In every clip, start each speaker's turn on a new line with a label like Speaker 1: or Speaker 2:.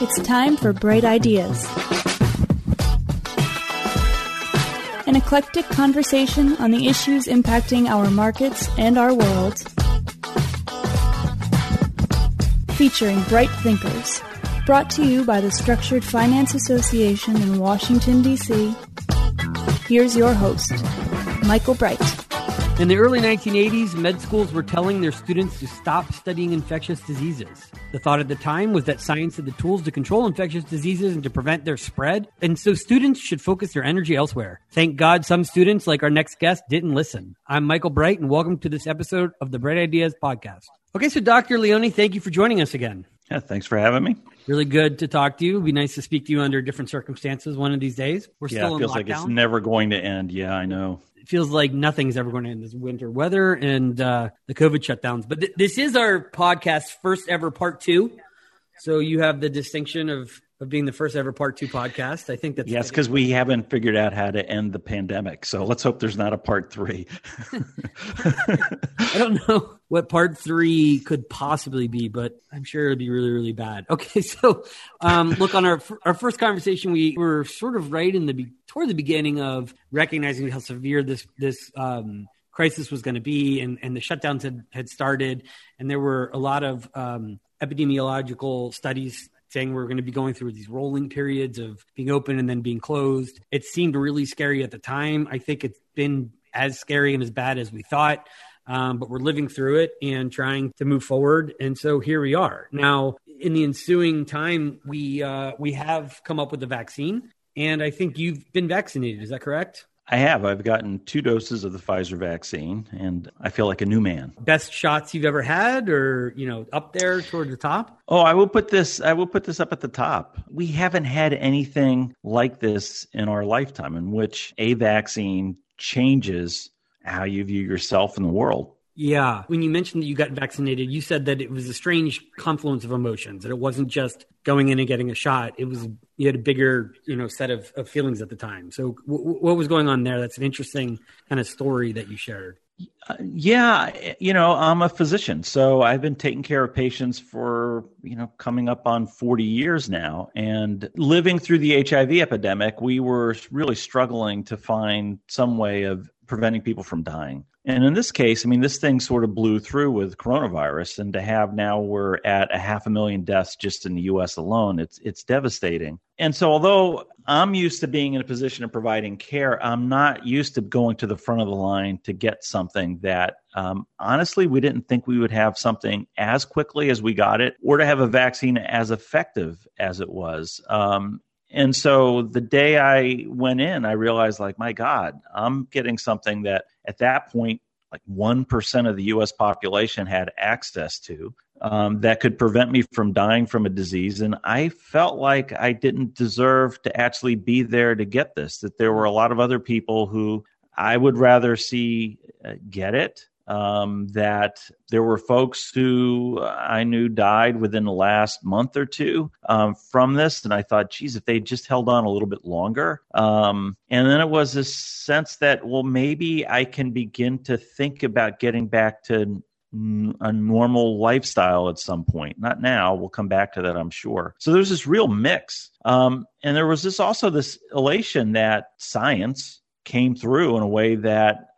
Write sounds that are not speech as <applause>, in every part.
Speaker 1: It's time for Bright Ideas. An eclectic conversation on the issues impacting our markets and our world. Featuring bright thinkers. Brought to you by the Structured Finance Association in Washington, D.C. Here's your host, Michael Bright.
Speaker 2: In the early 1980s, med schools were telling their students to stop studying infectious diseases. The thought at the time was that science had the tools to control infectious diseases and to prevent their spread, and so students should focus their energy elsewhere. Thank God some students, like our next guest, didn't listen. I'm Michael Bright, and welcome to this episode of the Bright Ideas podcast. Okay, so Dr. Leone, thank you for joining us again.
Speaker 3: Yeah, thanks for having me.
Speaker 2: Really good to talk to you. It'd be nice to speak to you under different circumstances one of these days.
Speaker 3: We're still, yeah, still it feels like it's never going to end. Yeah, I know It
Speaker 2: feels like nothing's ever going to end this winter weather and uh, the COVID shutdowns. But th- this is our podcast first ever part two. So you have the distinction of of being the first ever part two podcast. I think that's
Speaker 3: yes, because we haven't figured out how to end the pandemic. So let's hope there's not a part three. <laughs>
Speaker 2: I don't know what part three could possibly be, but I'm sure it'd be really, really bad. <laughs> Okay, so um, look on our our first conversation, we were sort of right in the toward the beginning of recognizing how severe this this um, crisis was going to be, and and the shutdowns had had started, and there were a lot of um, epidemiological studies saying we're going to be going through these rolling periods of being open and then being closed. It seemed really scary at the time. I think it's been as scary and as bad as we thought. Um, but we're living through it and trying to move forward. And so here we are. Now, in the ensuing time, we uh, we have come up with a vaccine, and I think you've been vaccinated. Is that correct?
Speaker 3: I have. I've gotten two doses of the Pfizer vaccine, and I feel like a new man.
Speaker 2: Best shots you've ever had, or you know, up there toward the top.
Speaker 3: Oh, I will put this. I will put this up at the top. We haven't had anything like this in our lifetime, in which a vaccine changes how you view yourself in the world.
Speaker 2: Yeah. When you mentioned that you got vaccinated, you said that it was a strange confluence of emotions, that it wasn't just going in and getting a shot. It was, you had a bigger, you know, set of, of feelings at the time. So w- what was going on there? That's an interesting kind of story that you shared.
Speaker 3: Uh, yeah, you know, I'm a physician, so I've been taking care of patients for, you know, coming up on 40 years now. And living through the HIV epidemic, we were really struggling to find some way of preventing people from dying. And in this case, I mean, this thing sort of blew through with coronavirus, and to have now we're at a half a million deaths just in the U.S. alone, it's it's devastating. And so, although I'm used to being in a position of providing care, I'm not used to going to the front of the line to get something that, um, honestly, we didn't think we would have something as quickly as we got it, or to have a vaccine as effective as it was. Um, and so the day I went in, I realized, like, my God, I'm getting something that at that point, like 1% of the US population had access to um, that could prevent me from dying from a disease. And I felt like I didn't deserve to actually be there to get this, that there were a lot of other people who I would rather see uh, get it um, that there were folks who I knew died within the last month or two um, from this. And I thought, geez, if they just held on a little bit longer. Um, and then it was a sense that, well, maybe I can begin to think about getting back to a normal lifestyle at some point. Not now. We'll come back to that, I'm sure. So there's this real mix. Um, and there was this also this elation that science came through in a way that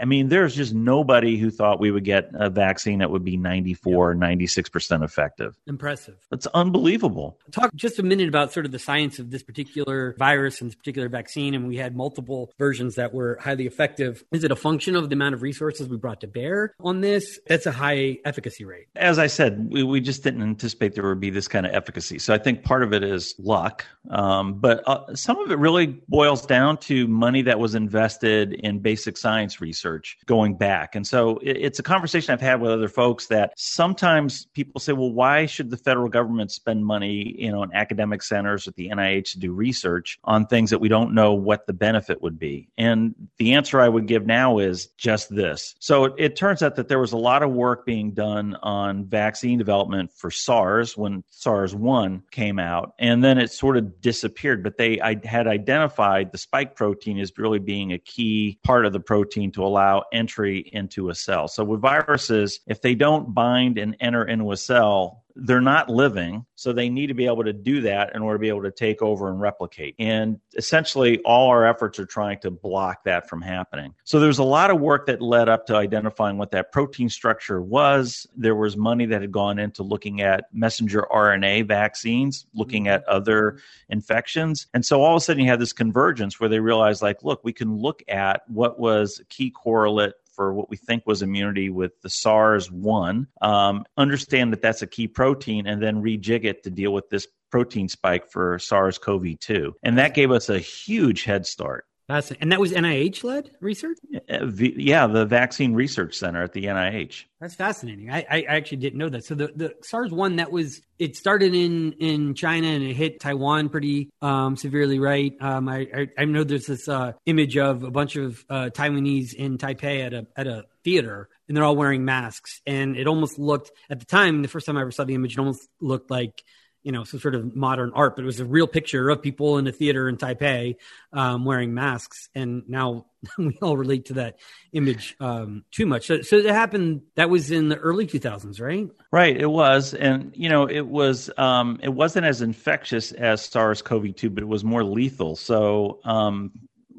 Speaker 3: I, mean, there's just nobody who thought we would get a vaccine that would be 94 yep. 96% effective.
Speaker 2: Impressive.
Speaker 3: It's unbelievable.
Speaker 2: Talk just a minute about sort of the science of this particular virus and this particular vaccine. And we had multiple versions that were highly effective. Is it a function of the amount of resources we brought to bear on this? That's a high efficacy rate.
Speaker 3: As I said, we, we just didn't anticipate there would be this kind of efficacy. So I think part of it is luck. Um, but uh, some of it really boils down to money that was invested in basic science research research going back. And so it's a conversation I've had with other folks that sometimes people say, well, why should the federal government spend money, you know, in academic centers at the NIH to do research on things that we don't know what the benefit would be? And the answer I would give now is just this. So it, it turns out that there was a lot of work being done on vaccine development for SARS when SARS 1 came out, and then it sort of disappeared. But they I had identified the spike protein as really being a key part of the protein to allow entry into a cell. So with viruses, if they don't bind and enter into a cell, they're not living, so they need to be able to do that in order to be able to take over and replicate. And essentially, all our efforts are trying to block that from happening. So there's a lot of work that led up to identifying what that protein structure was. There was money that had gone into looking at messenger RNA vaccines, looking mm-hmm. at other infections. And so all of a sudden, you had this convergence where they realized, like, look, we can look at what was key correlate for what we think was immunity with the SARS 1, um, understand that that's a key protein, and then rejig it to deal with this protein spike for SARS CoV 2. And that gave us a huge head start.
Speaker 2: That's and that was NIH led research.
Speaker 3: Yeah, the Vaccine Research Center at the NIH.
Speaker 2: That's fascinating. I, I actually didn't know that. So the, the SARS one that was it started in in China and it hit Taiwan pretty um, severely, right? Um, I, I, I know there's this uh, image of a bunch of uh, Taiwanese in Taipei at a at a theater and they're all wearing masks and it almost looked at the time the first time I ever saw the image it almost looked like you know some sort of modern art, but it was a real picture of people in a theater in Taipei um, wearing masks, and now <laughs> we all relate to that image um, too much. So, so it happened. That was in the early 2000s, right?
Speaker 3: Right. It was, and you know, it was. Um, it wasn't as infectious as SARS-CoV-2, but it was more lethal. So um,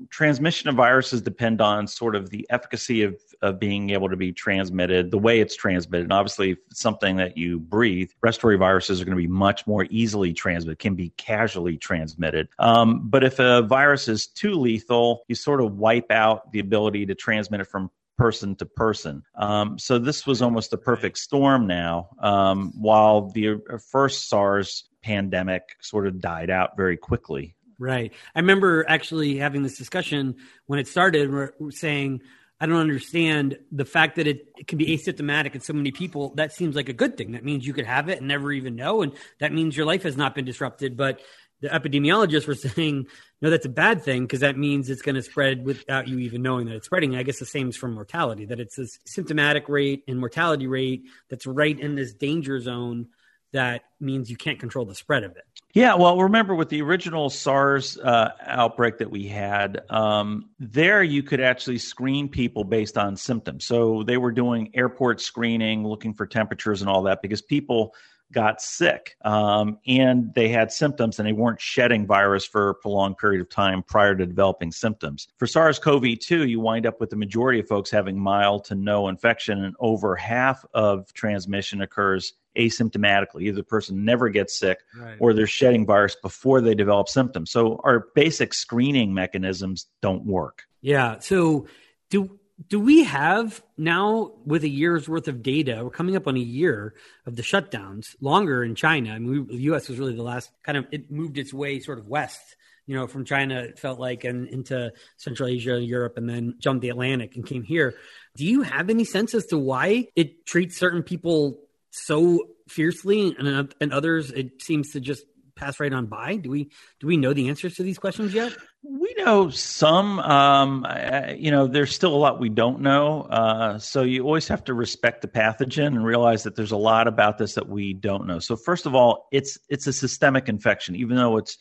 Speaker 3: transmission of viruses depend on sort of the efficacy of, of being able to be transmitted, the way it's transmitted. And obviously, something that you breathe, respiratory viruses are going to be much more easily transmitted, can be casually transmitted. Um, but if a virus is too lethal, you sort of wipe out the ability to transmit it from person to person. Um, so this was almost a perfect storm now. Um, while the first SARS pandemic sort of died out very quickly.
Speaker 2: Right. I remember actually having this discussion when it started, saying, I don't understand the fact that it, it, can be asymptomatic in so many people. That seems like a good thing. That means you could have it and never even know. And that means your life has not been disrupted. But the epidemiologists were <laughs> saying, no, that's a bad thing because that means it's going to spread without you even knowing that it's spreading. I guess the same is for mortality, that it's this symptomatic rate and mortality rate that's right in this danger zone that means you can't control the spread of it.
Speaker 3: Yeah, well, remember with the original SARS uh, outbreak that we had, um, there you could actually screen people based on symptoms. So they were doing airport screening, looking for temperatures and all that because people got sick um, and they had symptoms and they weren't shedding virus for a prolonged period of time prior to developing symptoms. For SARS CoV 2, you wind up with the majority of folks having mild to no infection, and over half of transmission occurs asymptomatically. Either the person never gets sick right. or they're shedding virus before they develop symptoms. So our basic screening mechanisms don't work.
Speaker 2: Yeah. So do do we have now with a year's worth of data we're coming up on a year of the shutdowns longer in china i mean we, the us was really the last kind of it moved its way sort of west you know from china it felt like and into central asia europe and then jumped the atlantic and came here do you have any sense as to why it treats certain people so fiercely and, and others it seems to just pass right on by? Do we do we know the answers to these questions yet?
Speaker 3: We know some. Um, you know, there's still a lot we don't know. Uh, so you always have to respect the pathogen and realize that there's a lot about this that we don't know. So first of all, it's it's a systemic infection, even though it's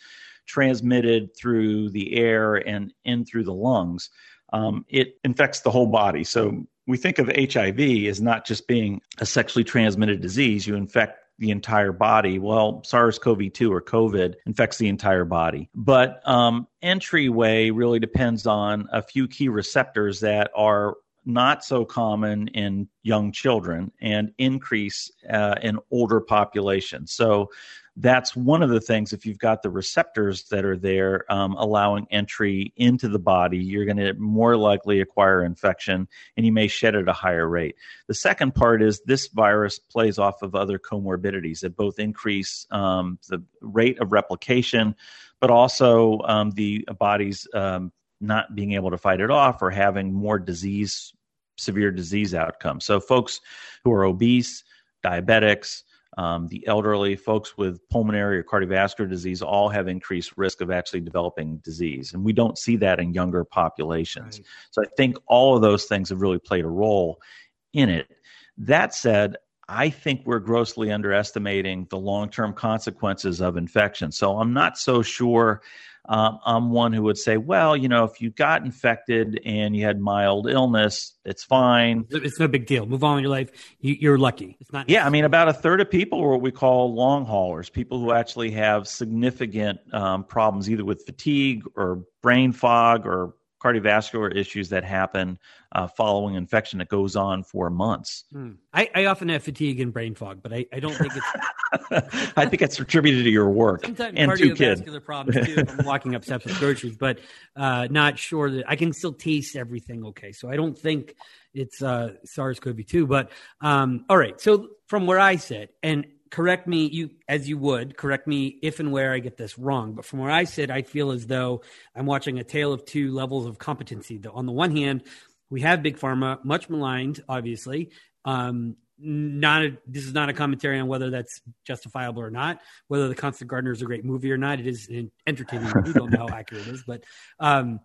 Speaker 3: transmitted through the air and in through the lungs. Um, it infects the whole body. So we think of HIV as not just being a sexually transmitted disease. You infect the entire body. Well, SARS CoV 2 or COVID infects the entire body. But um, entryway really depends on a few key receptors that are not so common in young children and increase uh, in older populations. So that's one of the things if you've got the receptors that are there um, allowing entry into the body you're going to more likely acquire infection and you may shed at a higher rate. The second part is this virus plays off of other comorbidities. That both increase um, the rate of replication but also um, the body's um, not being able to fight it off or having more disease severe disease outcomes. So folks who are obese diabetics um, the elderly, folks with pulmonary or cardiovascular disease all have increased risk of actually developing disease. And we don't see that in younger populations. Right. So I think all of those things have really played a role in it. That said, I think we're grossly underestimating the long term consequences of infection. So I'm not so sure um, I'm one who would say, well, you know, if you got infected and you had mild illness, it's fine.
Speaker 2: It's no big deal. Move on with your life. You, are lucky. It's not.
Speaker 3: Yeah, I mean, about a third of people are what we call long haulers, people who actually have significant um, problems, either with fatigue or brain fog or cardiovascular issues that happen uh, following infection that goes on for months.
Speaker 2: Hmm. I, I, often have fatigue and brain fog, but I, I don't think
Speaker 3: it's. <laughs> I think it's attributed to your work
Speaker 2: Sometimes
Speaker 3: and
Speaker 2: two kids. problems too. I'm walking up steps with groceries, but uh, not sure that I can still taste everything okay. So I don't think it's uh, SARS-CoV-2. But um, all right, so from where I sit, and correct me you as you would correct me if and where i get this wrong but from where i sit i feel as though i'm watching a tale of two levels of competency. On the one hand we have big pharma much maligned obviously. Um, not a, this is not a commentary on whether that's justifiable or not whether the constant gardener is a great movie or not. It is an entertaining movie. Don't know how accurate it is but um,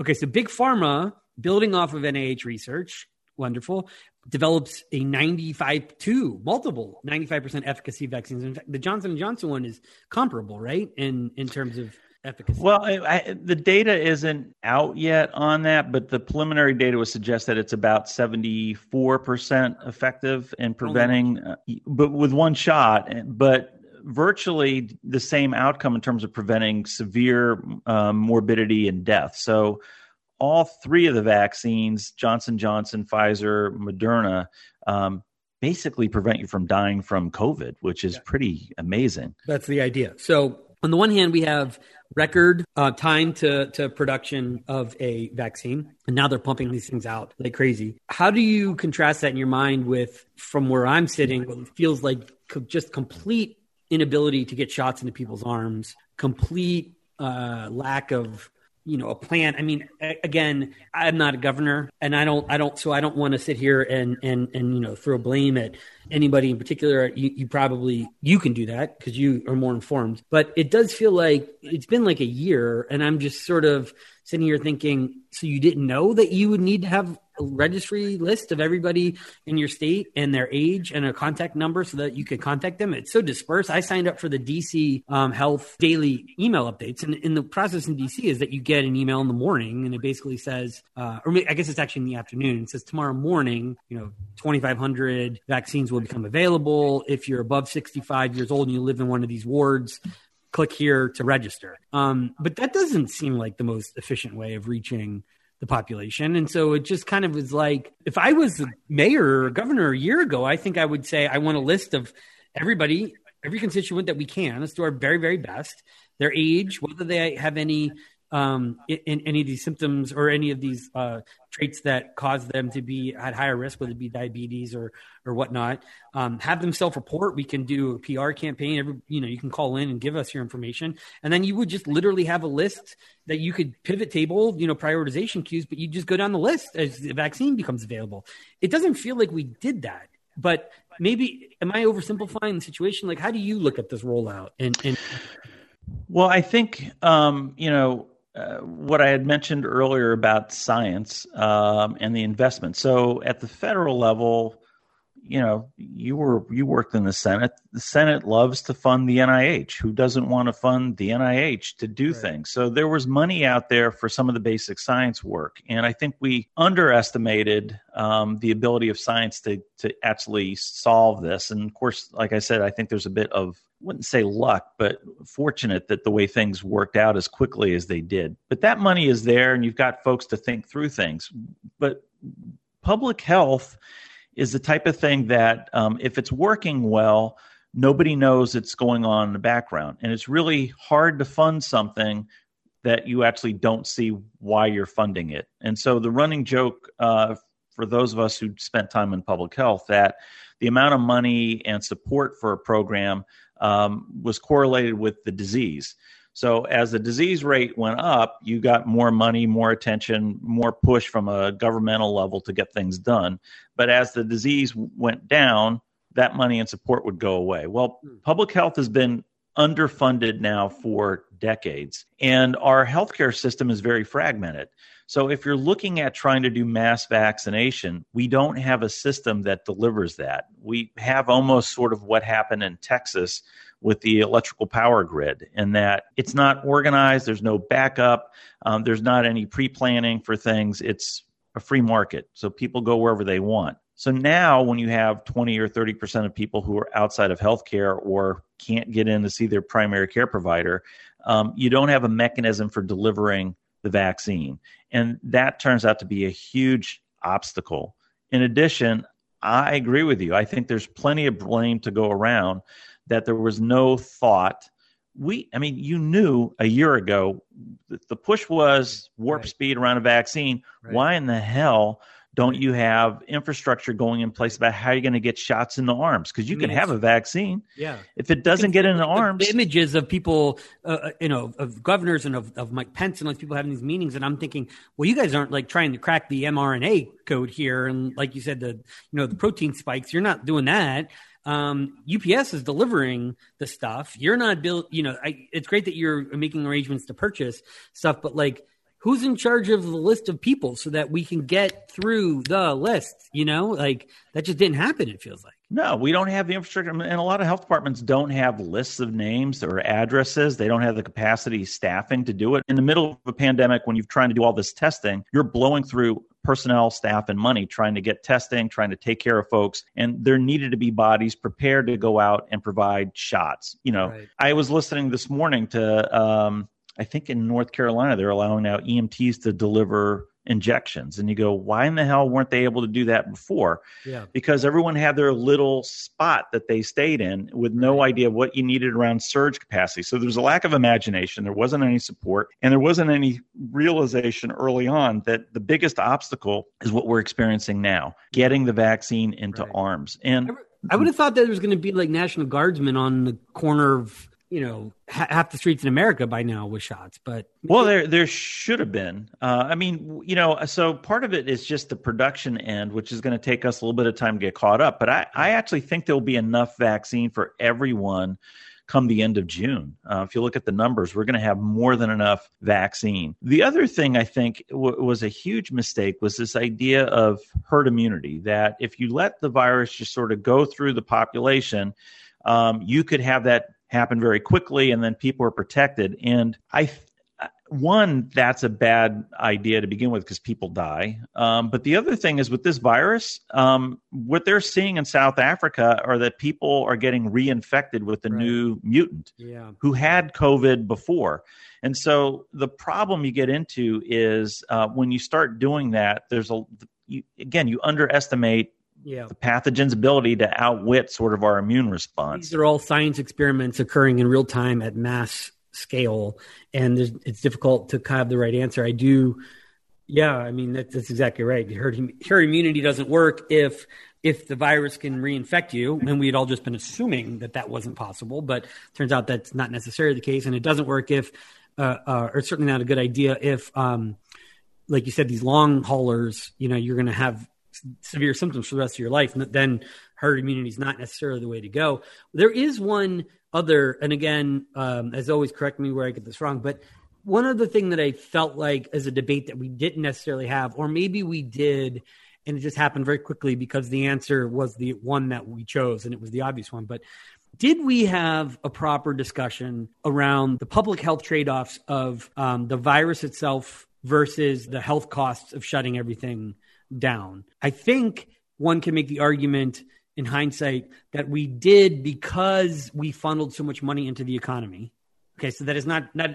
Speaker 2: okay so big pharma building off of nih research wonderful develops a 95 to multiple 95% efficacy vaccines. In fact, the Johnson & Johnson one is comparable, right? In, in terms of efficacy.
Speaker 3: Well, I, the data isn't out yet on that, but the preliminary data would suggest that it's about 74% effective in preventing, uh, but with one shot, but virtually the same outcome in terms of preventing severe um, morbidity and death. So all three of the vaccines johnson johnson pfizer moderna um, basically prevent you from dying from covid which is yeah. pretty amazing.
Speaker 2: That's the idea. So on the one hand we have record uh, time to, to production of a vaccine and now they're pumping these things out like crazy. How do you contrast that in your mind with from where i'm sitting what feels like just complete inability to get shots into people's arms complete uh, lack of you know a plan. I mean again i'm not a governor and i don't i don't so i don't want to sit here and and and you know throw blame at anybody in particular. You, you probably you can do that because you are more informed. But it does feel like it's been like a year and i'm just sort of sitting here thinking so you didn't know that you would need to have registry list of everybody in your state and their age and a contact number so that you could contact them. It's so dispersed. I signed up for the DC um, Health daily email updates, and in the process in DC is that you get an email in the morning, and it basically says, uh, or I guess it's actually in the afternoon. It says tomorrow morning, you know, 2,500 vaccines will become available if you're above 65 years old and you live in one of these wards click here to register. Um, but that doesn't seem like the most efficient way of reaching the population. And so it just kind of was like, if I was the mayor or governor a year ago, I think I would say, I want a list of everybody, every constituent that we can. Let's do our very, very best, their age, whether they have any um, in, any of these symptoms or any of these uh, traits that cause them to be at higher risk, whether it be diabetes or or whatnot. Um, have them self-report. We can do a PR campaign. Every, you know, you can call in and give us your information, and then you would just literally have a list that you could pivot table, you know, prioritization queues. But you just go down the list as the vaccine becomes available. It doesn't feel like we did that, but maybe am I oversimplifying the situation? Like, how do you look at this rollout? And, and
Speaker 3: well, I think um, you know uh, what I had mentioned earlier about science um, and the investment. So at the federal level, you know, you were you worked in the Senate. The Senate loves to fund the NIH. Who doesn't want to fund the NIH to do right. things? So there was money out there for some of the basic science work, and I think we underestimated um, the ability of science to to actually solve this. And of course, like I said, I think there's a bit of wouldn't say luck, but fortunate that the way things worked out as quickly as they did. But that money is there, and you've got folks to think through things. But public health is the type of thing that, um, if it's working well, nobody knows it's going on in the background. And it's really hard to fund something that you actually don't see why you're funding it. And so the running joke uh, for those of us who spent time in public health that the amount of money and support for a program um, was correlated with the disease. So as the disease rate went up, you got more money, more attention, more push from a governmental level to get things done. But as the disease went down, that money and support would go away. Well, hmm. public health has been underfunded now for decades, and our healthcare system is very fragmented. So if you're looking at trying to do mass vaccination, we don't have a system that delivers that. We have almost sort of what happened in Texas with the electrical power grid, in that it's not organized, there's no backup, um, there's not any pre planning for things. It's a free market. So people go wherever they want. So now, when you have 20 or 30% of people who are outside of healthcare or can't get in to see their primary care provider, um, you don't have a mechanism for delivering the vaccine. And that turns out to be a huge obstacle. In addition, I agree with you. I think there's plenty of blame to go around that there was no thought. We, I mean, you knew a year ago the push was warp right. speed around a vaccine. Right. Why in the hell don't you have infrastructure going in place about how you're going to get shots in the arms? Because you can have a vaccine.
Speaker 2: Yeah.
Speaker 3: If it doesn't get in the, arms,
Speaker 2: images of people, uh, uh, you know, of governors and of, of Mike Pence and like people having these meetings, and I'm thinking, well, you guys aren't like trying to crack the mRNA code here, and like you said, the you know the protein spikes. You're not doing that. Um, UPS is delivering the stuff. You're not built. You know, I, it's great that you're making arrangements to purchase stuff, but like who's in charge of the list of people so that we can get through the list you know? Like that just didn't happen it feels like.
Speaker 3: No we don't have the infrastructure and a lot of health departments don't have lists of names or addresses. They don't have the capacity staffing to do it. In the middle of a pandemic when you're trying to do all this testing you're blowing through personnel staff and money trying to get testing trying to take care of folks and there needed to be bodies prepared to go out and provide shots you know? Right. i was listening this morning to um, I think in North Carolina, they're allowing now EMTs to deliver injections. And you go, why in the hell weren't they able to do that before?
Speaker 2: Yeah.
Speaker 3: Because everyone had their little spot that they stayed in with no right. idea what you needed around surge capacity. So there's a lack of imagination. There wasn't any support. And there wasn't any realization early on that the biggest obstacle is what we're experiencing now getting the vaccine into right. arms. And
Speaker 2: I would have thought that there was going to be like National Guardsmen on the corner of you know half the streets in America by now with shots. But
Speaker 3: well, there there should have been. Uh, I mean, you know, so part of it is just the production end, which is going to take us a little bit of time to get caught up. But I I actually think there will be enough vaccine for everyone come the end of June. Uh, if you look at the numbers, we're going to have more than enough vaccine. The other thing I think w- was a huge mistake was this idea of herd immunity that if you let the virus just sort of go through the population, um, you could have that happen very quickly and then people are protected. And I, one, that's a bad idea to begin with because people die. Um, but the other thing is with this virus, um, what they're seeing in South Africa are that people are getting reinfected with the right. new mutant
Speaker 2: yeah.
Speaker 3: who had COVID before. And so the problem you get into is uh, when you start doing that, there's a, you, again, you underestimate
Speaker 2: yeah.
Speaker 3: the pathogen's ability to outwit sort of our immune response.
Speaker 2: These are all science experiments occurring in real time at mass scale, and it's difficult to have the right answer. I do, yeah, I mean that's, that's exactly right. Herd, herd immunity doesn't work if if the virus can reinfect you, and we had all just been assuming that that wasn't possible, but turns out that's not necessarily the case, and it doesn't work if, uh, uh, or certainly not a good idea if, um, like you said, these long haulers, you know, you're going to have severe symptoms for the rest of your life, then herd immunity is not necessarily the way to go. There is one other, and again, um, as always, correct me where I get this wrong, but one other thing that I felt like as a debate that we didn't necessarily have, or maybe we did, and it just happened very quickly because the answer was the one that we chose, and it was the obvious one. But did we have a proper discussion around the public health trade offs of um, the virus itself versus the health costs of shutting everything down. I think one can make the argument in hindsight that we did because we funneled so much money into the economy. Okay, so that is not not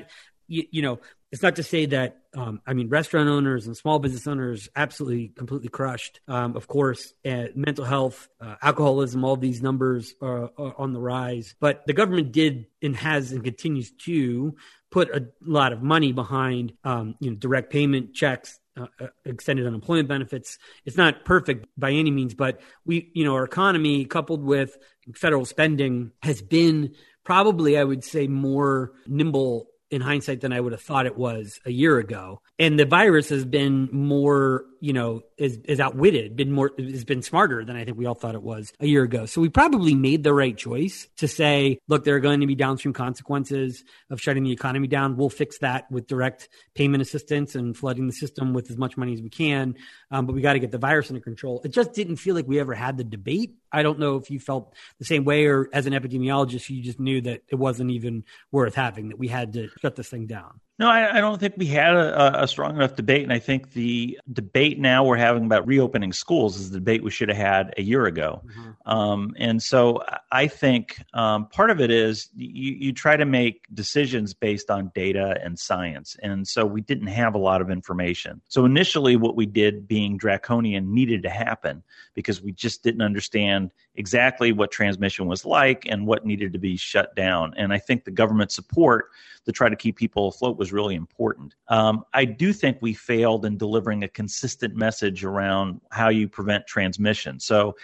Speaker 2: you, you know it's not to say that um, I mean restaurant owners and small business owners absolutely completely crushed. Um, of course, uh, mental health, uh, alcoholism, all these numbers are, are on the rise. But the government did and has and continues to put a lot of money behind um, you know direct payment checks uh, uh, extended unemployment benefits. It's not perfect by any means, but we, you know, our economy coupled with federal spending has been probably, I would say, more nimble in hindsight than I would have thought it was a year ago. And the virus has been more you know, is, is outwitted, been more, has been smarter than I think we all thought it was a year ago. So we probably made the right choice to say, look, there are going to be downstream consequences of shutting the economy down. We'll fix that with direct payment assistance and flooding the system with as much money as we can. Um, but we got to get the virus under control. It just didn't feel like we ever had the debate. I don't know if you felt the same way or as an epidemiologist, you just knew that it wasn't even worth having, that we had to shut this thing down.
Speaker 3: No, I, I, don't think we had a, a, strong enough debate. And I think the debate now we're having about reopening schools is the debate we should have had a year ago. Mm-hmm. Um, and so I think um, part of it is you, you try to make decisions based on data and science. And so we didn't have a lot of information. So initially, what we did, being draconian, needed to happen because we just didn't understand exactly what transmission was like and what needed to be shut down. And I think the government support to try to keep people afloat was really important. Um, I do think we failed in delivering a consistent message around how you prevent transmission. So,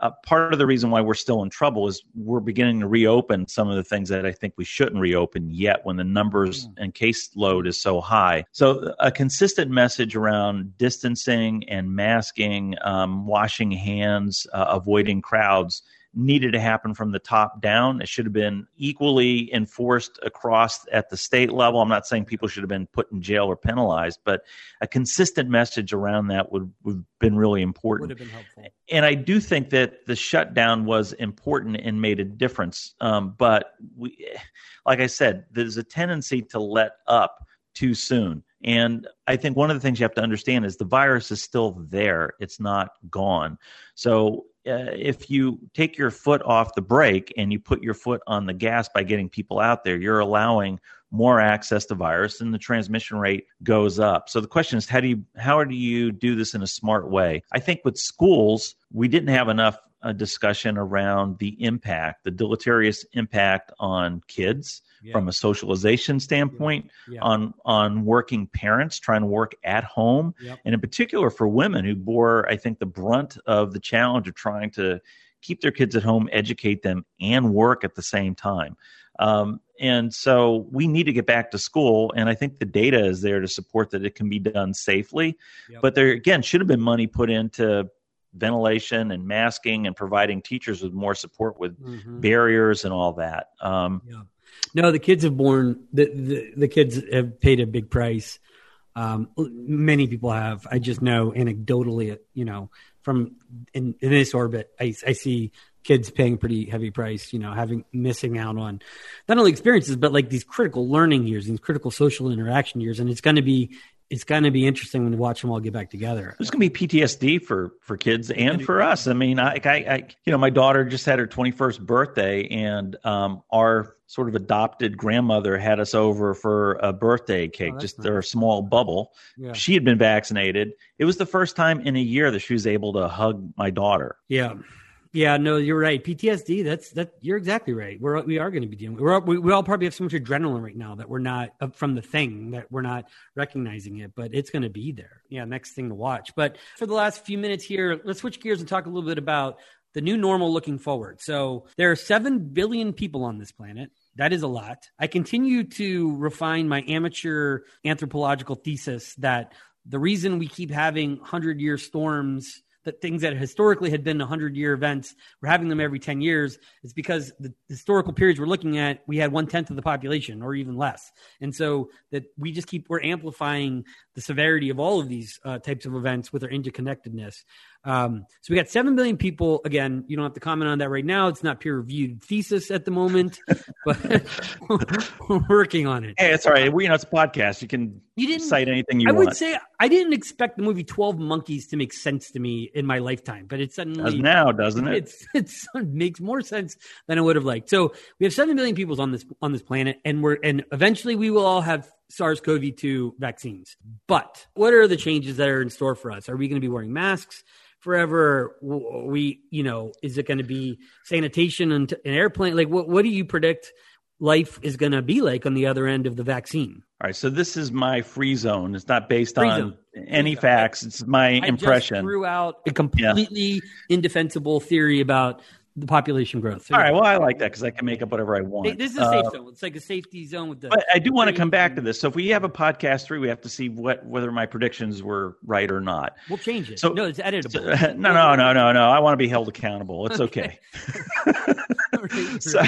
Speaker 3: uh, part of the reason why we're still in trouble is we're beginning to reopen some of the things that I think we shouldn't reopen yet when the numbers mm. and case load is so high. So, a consistent message around distancing and masking, um, washing hands, uh, avoiding crowds needed to happen from the top down. It should have been equally enforced across at the state level. I'm not saying people should have been put in jail or penalized, but a consistent message around that would have been really important.
Speaker 2: Would have been helpful.
Speaker 3: And I do think that the shutdown was important and made a difference. Um, but we, like I said, there's a tendency to let up too soon. And I think one of the things you have to understand is the virus is still there. It's not gone. So uh, if you take your foot off the brake and you put your foot on the gas by getting people out there, you're allowing more access to virus and the transmission rate goes up. So the question is how do you how do you do this in a smart way? I think with schools, we didn't have enough uh, discussion around the impact, the deleterious impact on kids yeah. from a socialization standpoint yeah. Yeah. on on working parents trying to work at home yep. and in particular for women who bore i think the brunt of the challenge of trying to keep their kids at home educate them and work at the same time um, and so we need to get back to school and i think the data is there to support that it can be done safely yep. but there again should have been money put into ventilation and masking and providing teachers with more support with mm-hmm. barriers and all that um,
Speaker 2: yeah. No, the kids have borne the, the, the kids have paid a big price. Um, many people have. I just know anecdotally, you know, from in, in this orbit, I, I see kids paying pretty heavy price, you know, having missing out on not only experiences, but like these critical learning years, these critical social interaction years. And it's going to be it's going to be interesting when you watch them all get back together.
Speaker 3: It's going to be PTSD for for kids and for us. I mean, I, I, I you know, my daughter just had her 21st birthday, and um, our sort of adopted grandmother had us over for a birthday cake, oh, just nice. a small bubble. Yeah. She had been vaccinated. It was the first time in a year that she was able to hug my daughter.
Speaker 2: Yeah. Yeah, no, you're right. PTSD. That's that. You're exactly right. We're we are going to be dealing. We're we, we all probably have so much adrenaline right now that we're not uh, from the thing that we're not recognizing it, but it's going to be there. Yeah, next thing to watch. But for the last few minutes here, let's switch gears and talk a little bit about the new normal looking forward. So there are seven billion people on this planet. That is a lot. I continue to refine my amateur anthropological thesis that the reason we keep having hundred year storms that things that historically had been 100 year events, we're having them every 10 years. It's because the historical periods we're looking at, we had one tenth of the population or even less. And so that we just keep, we're amplifying the severity of all of these uh, types of events with our interconnectedness. Um, so we got 7 billion people. Again, you don't have to comment on that right now. It's not peer reviewed thesis at the moment, <laughs> but we're working on it.
Speaker 3: Hey, it's all right. We, you know, it's a podcast. You can you didn't, cite anything you
Speaker 2: I
Speaker 3: want.
Speaker 2: would say I didn't expect the movie 12 Monkeys to make sense to me in my lifetime, but it suddenly
Speaker 3: does now, doesn't it?
Speaker 2: It's, <laughs> it's, it makes more sense than I would have liked. So we have 7 billion people on this, on this planet and we're, and eventually we will all have SARS-CoV-2 vaccines. But what are the changes that are in store for us? Are we going to be wearing masks? Forever we you know is it going to be sanitation and an airplane? Like what, what do you predict life is going to be like on the other end of the vaccine?
Speaker 3: All right so this is my free zone. It's not based free on zone. any facts. It's my
Speaker 2: I
Speaker 3: impression.
Speaker 2: threw out a completely yeah. indefensible theory about the population growth.
Speaker 3: So, All right. Well, I like that because I can make up whatever I want.
Speaker 2: This is a safe uh, zone. It's like a safety zone with the.
Speaker 3: But I do want to come back to this. So if we have a podcast three, we have to see what whether my predictions were right or not.
Speaker 2: We'll change it. So no, it's editable.
Speaker 3: So, <laughs> no, no, no, no, no. I want to be held accountable. It's okay. okay. <laughs> <laughs> so,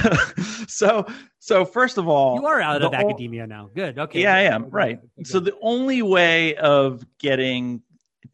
Speaker 3: so, so first of all,
Speaker 2: you are out of academia now. Good. Okay.
Speaker 3: Yeah, I am. Right. Okay. So the only way of getting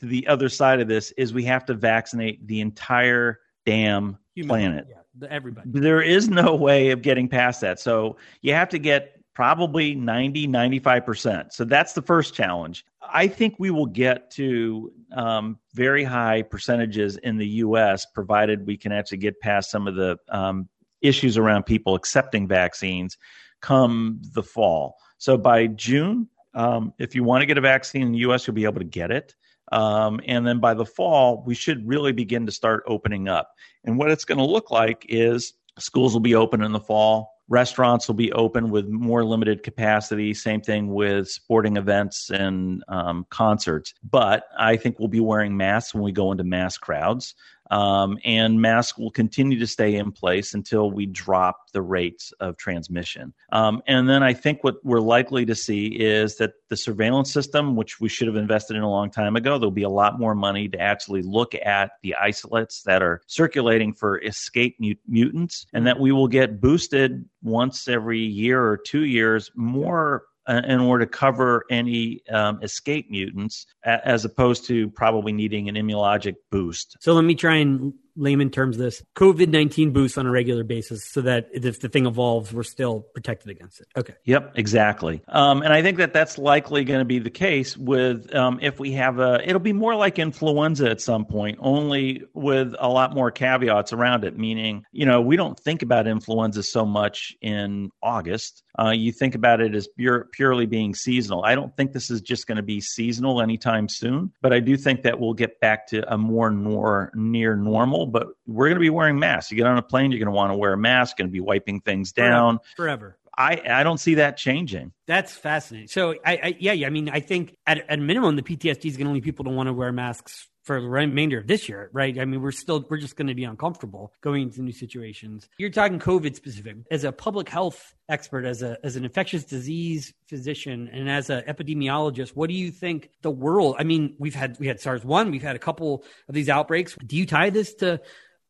Speaker 3: to the other side of this is we have to vaccinate the entire damn planet.
Speaker 2: Yeah, everybody.
Speaker 3: There is no way of getting past that. So you have to get probably 90, 95%. So that's the first challenge. I think we will get to um, very high percentages in the US, provided we can actually get past some of the um, issues around people accepting vaccines come the fall. So by June, um, if you want to get a vaccine in the US, you'll be able to get it. Um, and then by the fall, we should really begin to start opening up. And what it's going to look like is schools will be open in the fall. Restaurants will be open with more limited capacity. Same thing with sporting events and um, concerts. But I think we'll be wearing masks when we go into mass crowds. Um, and masks will continue to stay in place until we drop the rates of transmission. Um, and then I think what we're likely to see is that the surveillance system, which we should have invested in a long time ago, there'll be a lot more money to actually look at the isolates that are circulating for escape mut- mutants, and that we will get boosted once every year or two years more in order to cover any um, escape mutants, as opposed to probably needing an immunologic boost.
Speaker 2: So let me try and layman terms this COVID 19 boosts on a regular basis so that if the thing evolves, we're still protected against it. Okay.
Speaker 3: Yep, exactly. Um, and I think that that's likely going to be the case with um, if we have a, it'll be more like influenza at some point, only with a lot more caveats around it, meaning, you know, we don't think about influenza so much in August. Uh, you think about it as pure, purely being seasonal. I don't think this is just going to be seasonal anytime soon, but I do think that we'll get back to a more nor, near normal but we're going to be wearing masks. You get on a plane, you're going to want to wear a mask, going to be wiping things down
Speaker 2: forever.
Speaker 3: I, I don't see that changing.
Speaker 2: That's fascinating. So I, I yeah, I mean I think at at minimum the PTSD is going to lead people to want to wear masks for the remainder of this year, right? I mean, we're still we're just going to be uncomfortable going into new situations. You're talking COVID specific. As a public health expert, as a as an infectious disease physician, and as an epidemiologist, what do you think the world? I mean, we've had we had SARS one, we've had a couple of these outbreaks. Do you tie this to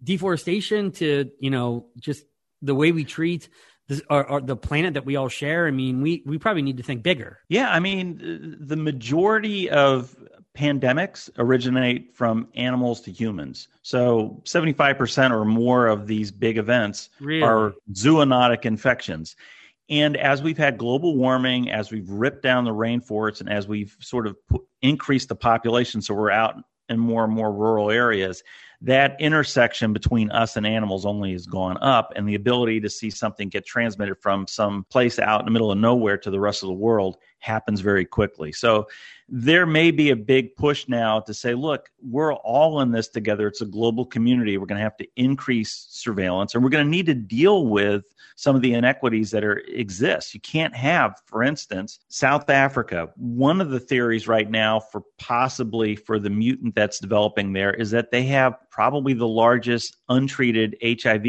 Speaker 2: deforestation, to you know, just the way we treat this, or, the planet that we all share. I mean, we we probably need to think bigger.
Speaker 3: Yeah, I mean, uh, the majority of pandemics originate from animals to humans. So 75% or more of these big events really? are zoonotic infections. And as we've had global warming, as we've ripped down the rainforests, and as we've sort of put, increased the population, so we're out in more and more rural areas, that intersection between us and animals only has gone up, and the ability to see something get transmitted from some place out in the middle of nowhere to the rest of the world happens very quickly. So there may be a big push now to say, look, we're all in this together. It's a global community. We're going to have to increase surveillance and we're going to need to deal with some of the inequities that are exist. You can't have, for instance, South Africa. One of the theories right now for possibly for the mutant that's developing there is that they have probably the largest untreated HIV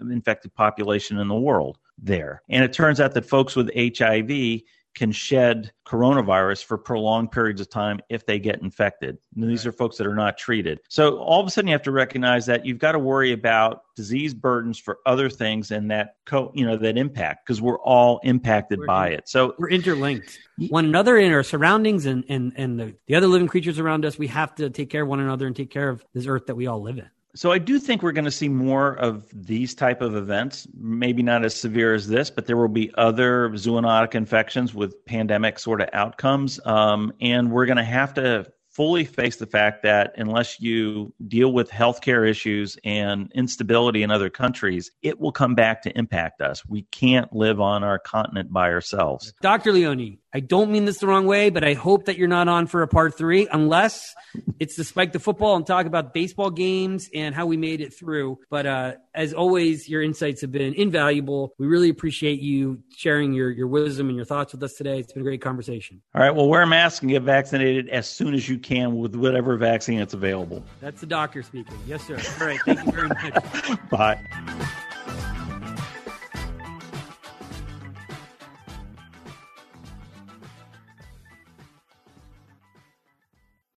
Speaker 3: infected population in the world there. And it turns out that folks with HIV can shed coronavirus for prolonged periods of time if they get infected. And these right. are folks that are not treated. So all of a sudden you have to recognize that you've got to worry about disease burdens for other things and that co- you know that impact because we're all impacted we're by it. So
Speaker 2: we're interlinked. One another in our surroundings and and and the, the other living creatures around us, we have to take care of one another and take care of this earth that we all live in.
Speaker 3: So I do think we're going to see more of these type of events. Maybe not as severe as this, but there will be other zoonotic infections with pandemic sort of outcomes, um, and we're going to have to fully face the fact that unless you deal with healthcare issues and instability in other countries, it will come back to impact us. We can't live on our continent by ourselves.
Speaker 2: Dr. Leone, I don't mean this the wrong way, but I hope that you're not on for a part three unless it's to spike the football and talk about baseball games and how we made it through. But uh, as always, your insights have been invaluable. We really appreciate you sharing your, your wisdom and your thoughts with us today. It's been a great conversation.
Speaker 3: All right. Well, wear a mask and get vaccinated as soon as you can with whatever vaccine that's available.
Speaker 2: That's the doctor speaking. Yes, sir. All right. Thank you very much. <laughs>
Speaker 3: Bye.